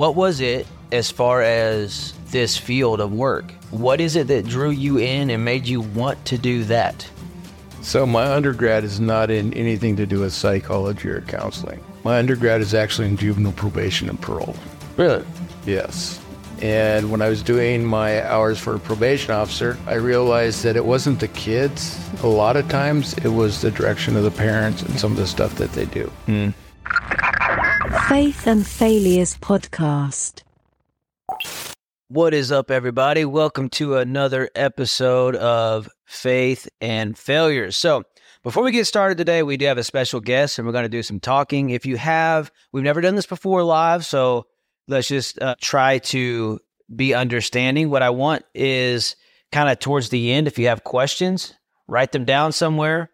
What was it as far as this field of work? What is it that drew you in and made you want to do that? So, my undergrad is not in anything to do with psychology or counseling. My undergrad is actually in juvenile probation and parole. Really? Yes. And when I was doing my hours for a probation officer, I realized that it wasn't the kids. A lot of times it was the direction of the parents and some of the stuff that they do. Hmm. Faith and Failures Podcast. What is up, everybody? Welcome to another episode of Faith and Failures. So, before we get started today, we do have a special guest and we're going to do some talking. If you have, we've never done this before live, so let's just uh, try to be understanding. What I want is kind of towards the end, if you have questions, write them down somewhere.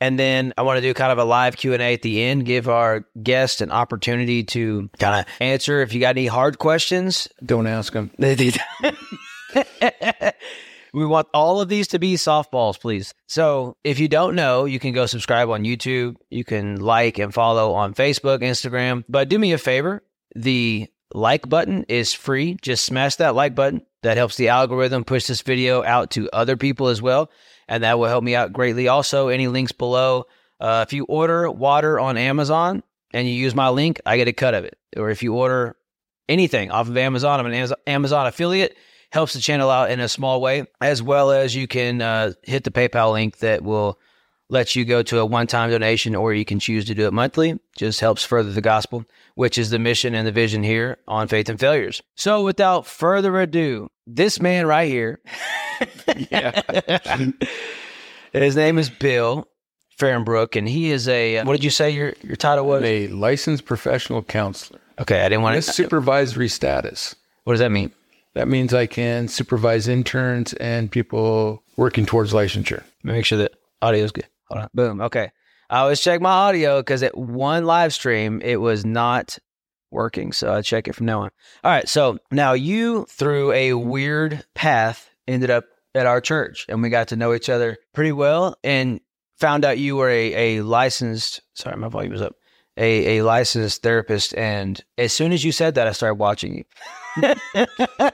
And then I want to do kind of a live Q&A at the end, give our guest an opportunity to kind of answer if you got any hard questions. Don't ask them. we want all of these to be softballs, please. So if you don't know, you can go subscribe on YouTube. You can like and follow on Facebook, Instagram. But do me a favor. The like button is free. Just smash that like button. That helps the algorithm push this video out to other people as well. And that will help me out greatly. Also, any links below. Uh, if you order water on Amazon and you use my link, I get a cut of it. Or if you order anything off of Amazon, I'm an Amazon affiliate helps the channel out in a small way, as well as you can uh, hit the PayPal link that will let you go to a one time donation, or you can choose to do it monthly. Just helps further the gospel, which is the mission and the vision here on Faith and Failures. So, without further ado, this man right here, his name is Bill. Farronbrook, and he is a uh, what did you say your your title was? A licensed professional counselor. Okay, I didn't want to. supervisory status. What does that mean? That means I can supervise interns and people working towards licensure. Make sure that audio is good. Hold on. Boom. Okay. I always check my audio because at one live stream it was not working, so I check it from now on. All right. So now you, through a weird path, ended up at our church, and we got to know each other pretty well, and found out you were a, a licensed. Sorry, my volume was up. A, a licensed therapist, and as soon as you said that, I started watching you.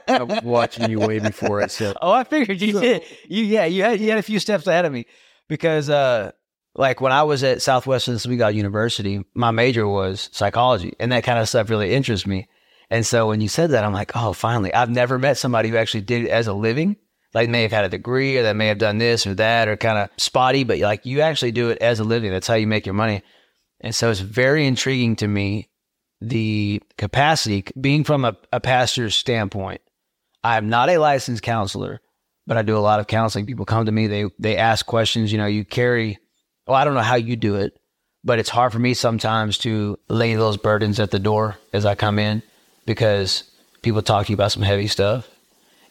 I'm watching you way before I said. Oh, I figured you did. You yeah, you had you had a few steps ahead of me because uh like when I was at Southwestern Oswego University, my major was psychology, and that kind of stuff really interests me. And so when you said that, I'm like, oh, finally, I've never met somebody who actually did it as a living. Like may have had a degree, or that may have done this or that, or kind of spotty, but like you actually do it as a living. That's how you make your money. And so it's very intriguing to me the capacity being from a, a pastor's standpoint. I'm not a licensed counselor, but I do a lot of counseling. People come to me, they they ask questions. You know, you carry. Well, I don't know how you do it, but it's hard for me sometimes to lay those burdens at the door as I come in because people talk to you about some heavy stuff,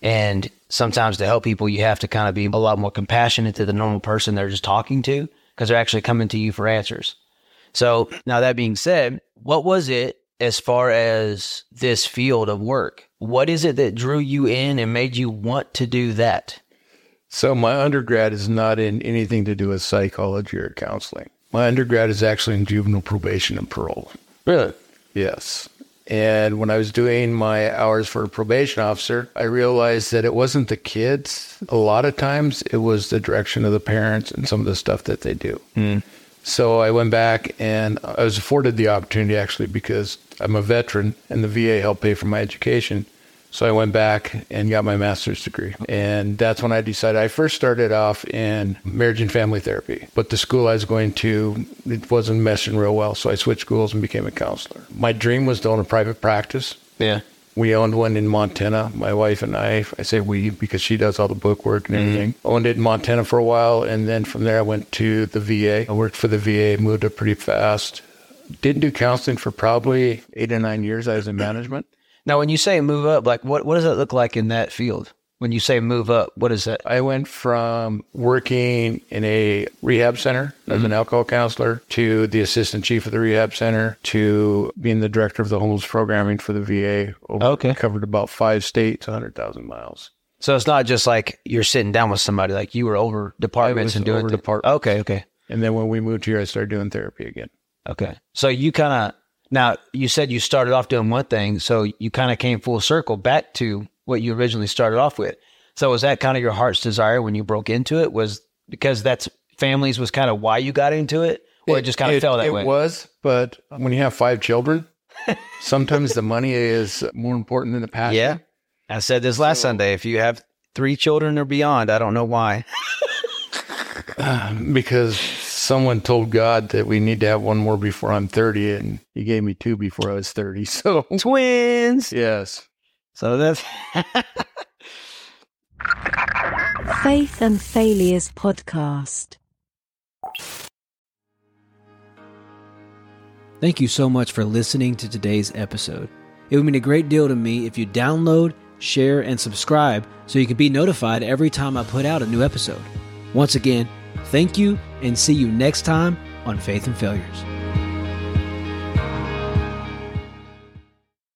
and sometimes to help people, you have to kind of be a lot more compassionate to the normal person they're just talking to because they're actually coming to you for answers. So now that being said, what was it as far as this field of work? What is it that drew you in and made you want to do that? So, my undergrad is not in anything to do with psychology or counseling. My undergrad is actually in juvenile probation and parole. Really? Yes. And when I was doing my hours for a probation officer, I realized that it wasn't the kids. A lot of times it was the direction of the parents and some of the stuff that they do. Hmm. So I went back and I was afforded the opportunity actually because I'm a veteran and the VA helped pay for my education. So I went back and got my master's degree. And that's when I decided I first started off in marriage and family therapy. But the school I was going to, it wasn't meshing real well. So I switched schools and became a counselor. My dream was to own a private practice. Yeah. We owned one in Montana, my wife and I. I say we because she does all the book work and mm-hmm. everything. Owned it in Montana for a while, and then from there I went to the VA. I worked for the VA, moved up pretty fast. Didn't do counseling for probably eight or nine years. I was in management. Now, when you say move up, like what, what does that look like in that field? When you say move up, what is that? I went from working in a rehab center as an mm-hmm. alcohol counselor to the assistant chief of the rehab center to being the director of the homeless programming for the VA. Over- Okay. Covered about five states, 100,000 miles. So it's not just like you're sitting down with somebody, like you were over departments and doing over thi- departments. Okay, okay, And then when we moved here, I started doing therapy again. okay. So you kind of Now, you said you started off doing one thing, so you kind of came full circle back to what you originally started off with. So was that kind of your heart's desire when you broke into it? Was because that's families was kind of why you got into it, or it, just kind of fell that it way? It was, but when you have five children, sometimes the money is more important than the passion. Yeah, I said this last So- Sunday. If you have three children or beyond, I don't know why. because someone told God that we need to have one more before I'm 30, and He gave me two before I was 30. So, Twins. yes. So that's Faith and Failures Podcast. Thank you so much for listening to today's episode. It would mean a great deal to me if you download, share, and subscribe so you can be notified every time I put out a new episode. Once again, thank you and see you next time on Faith and Failures.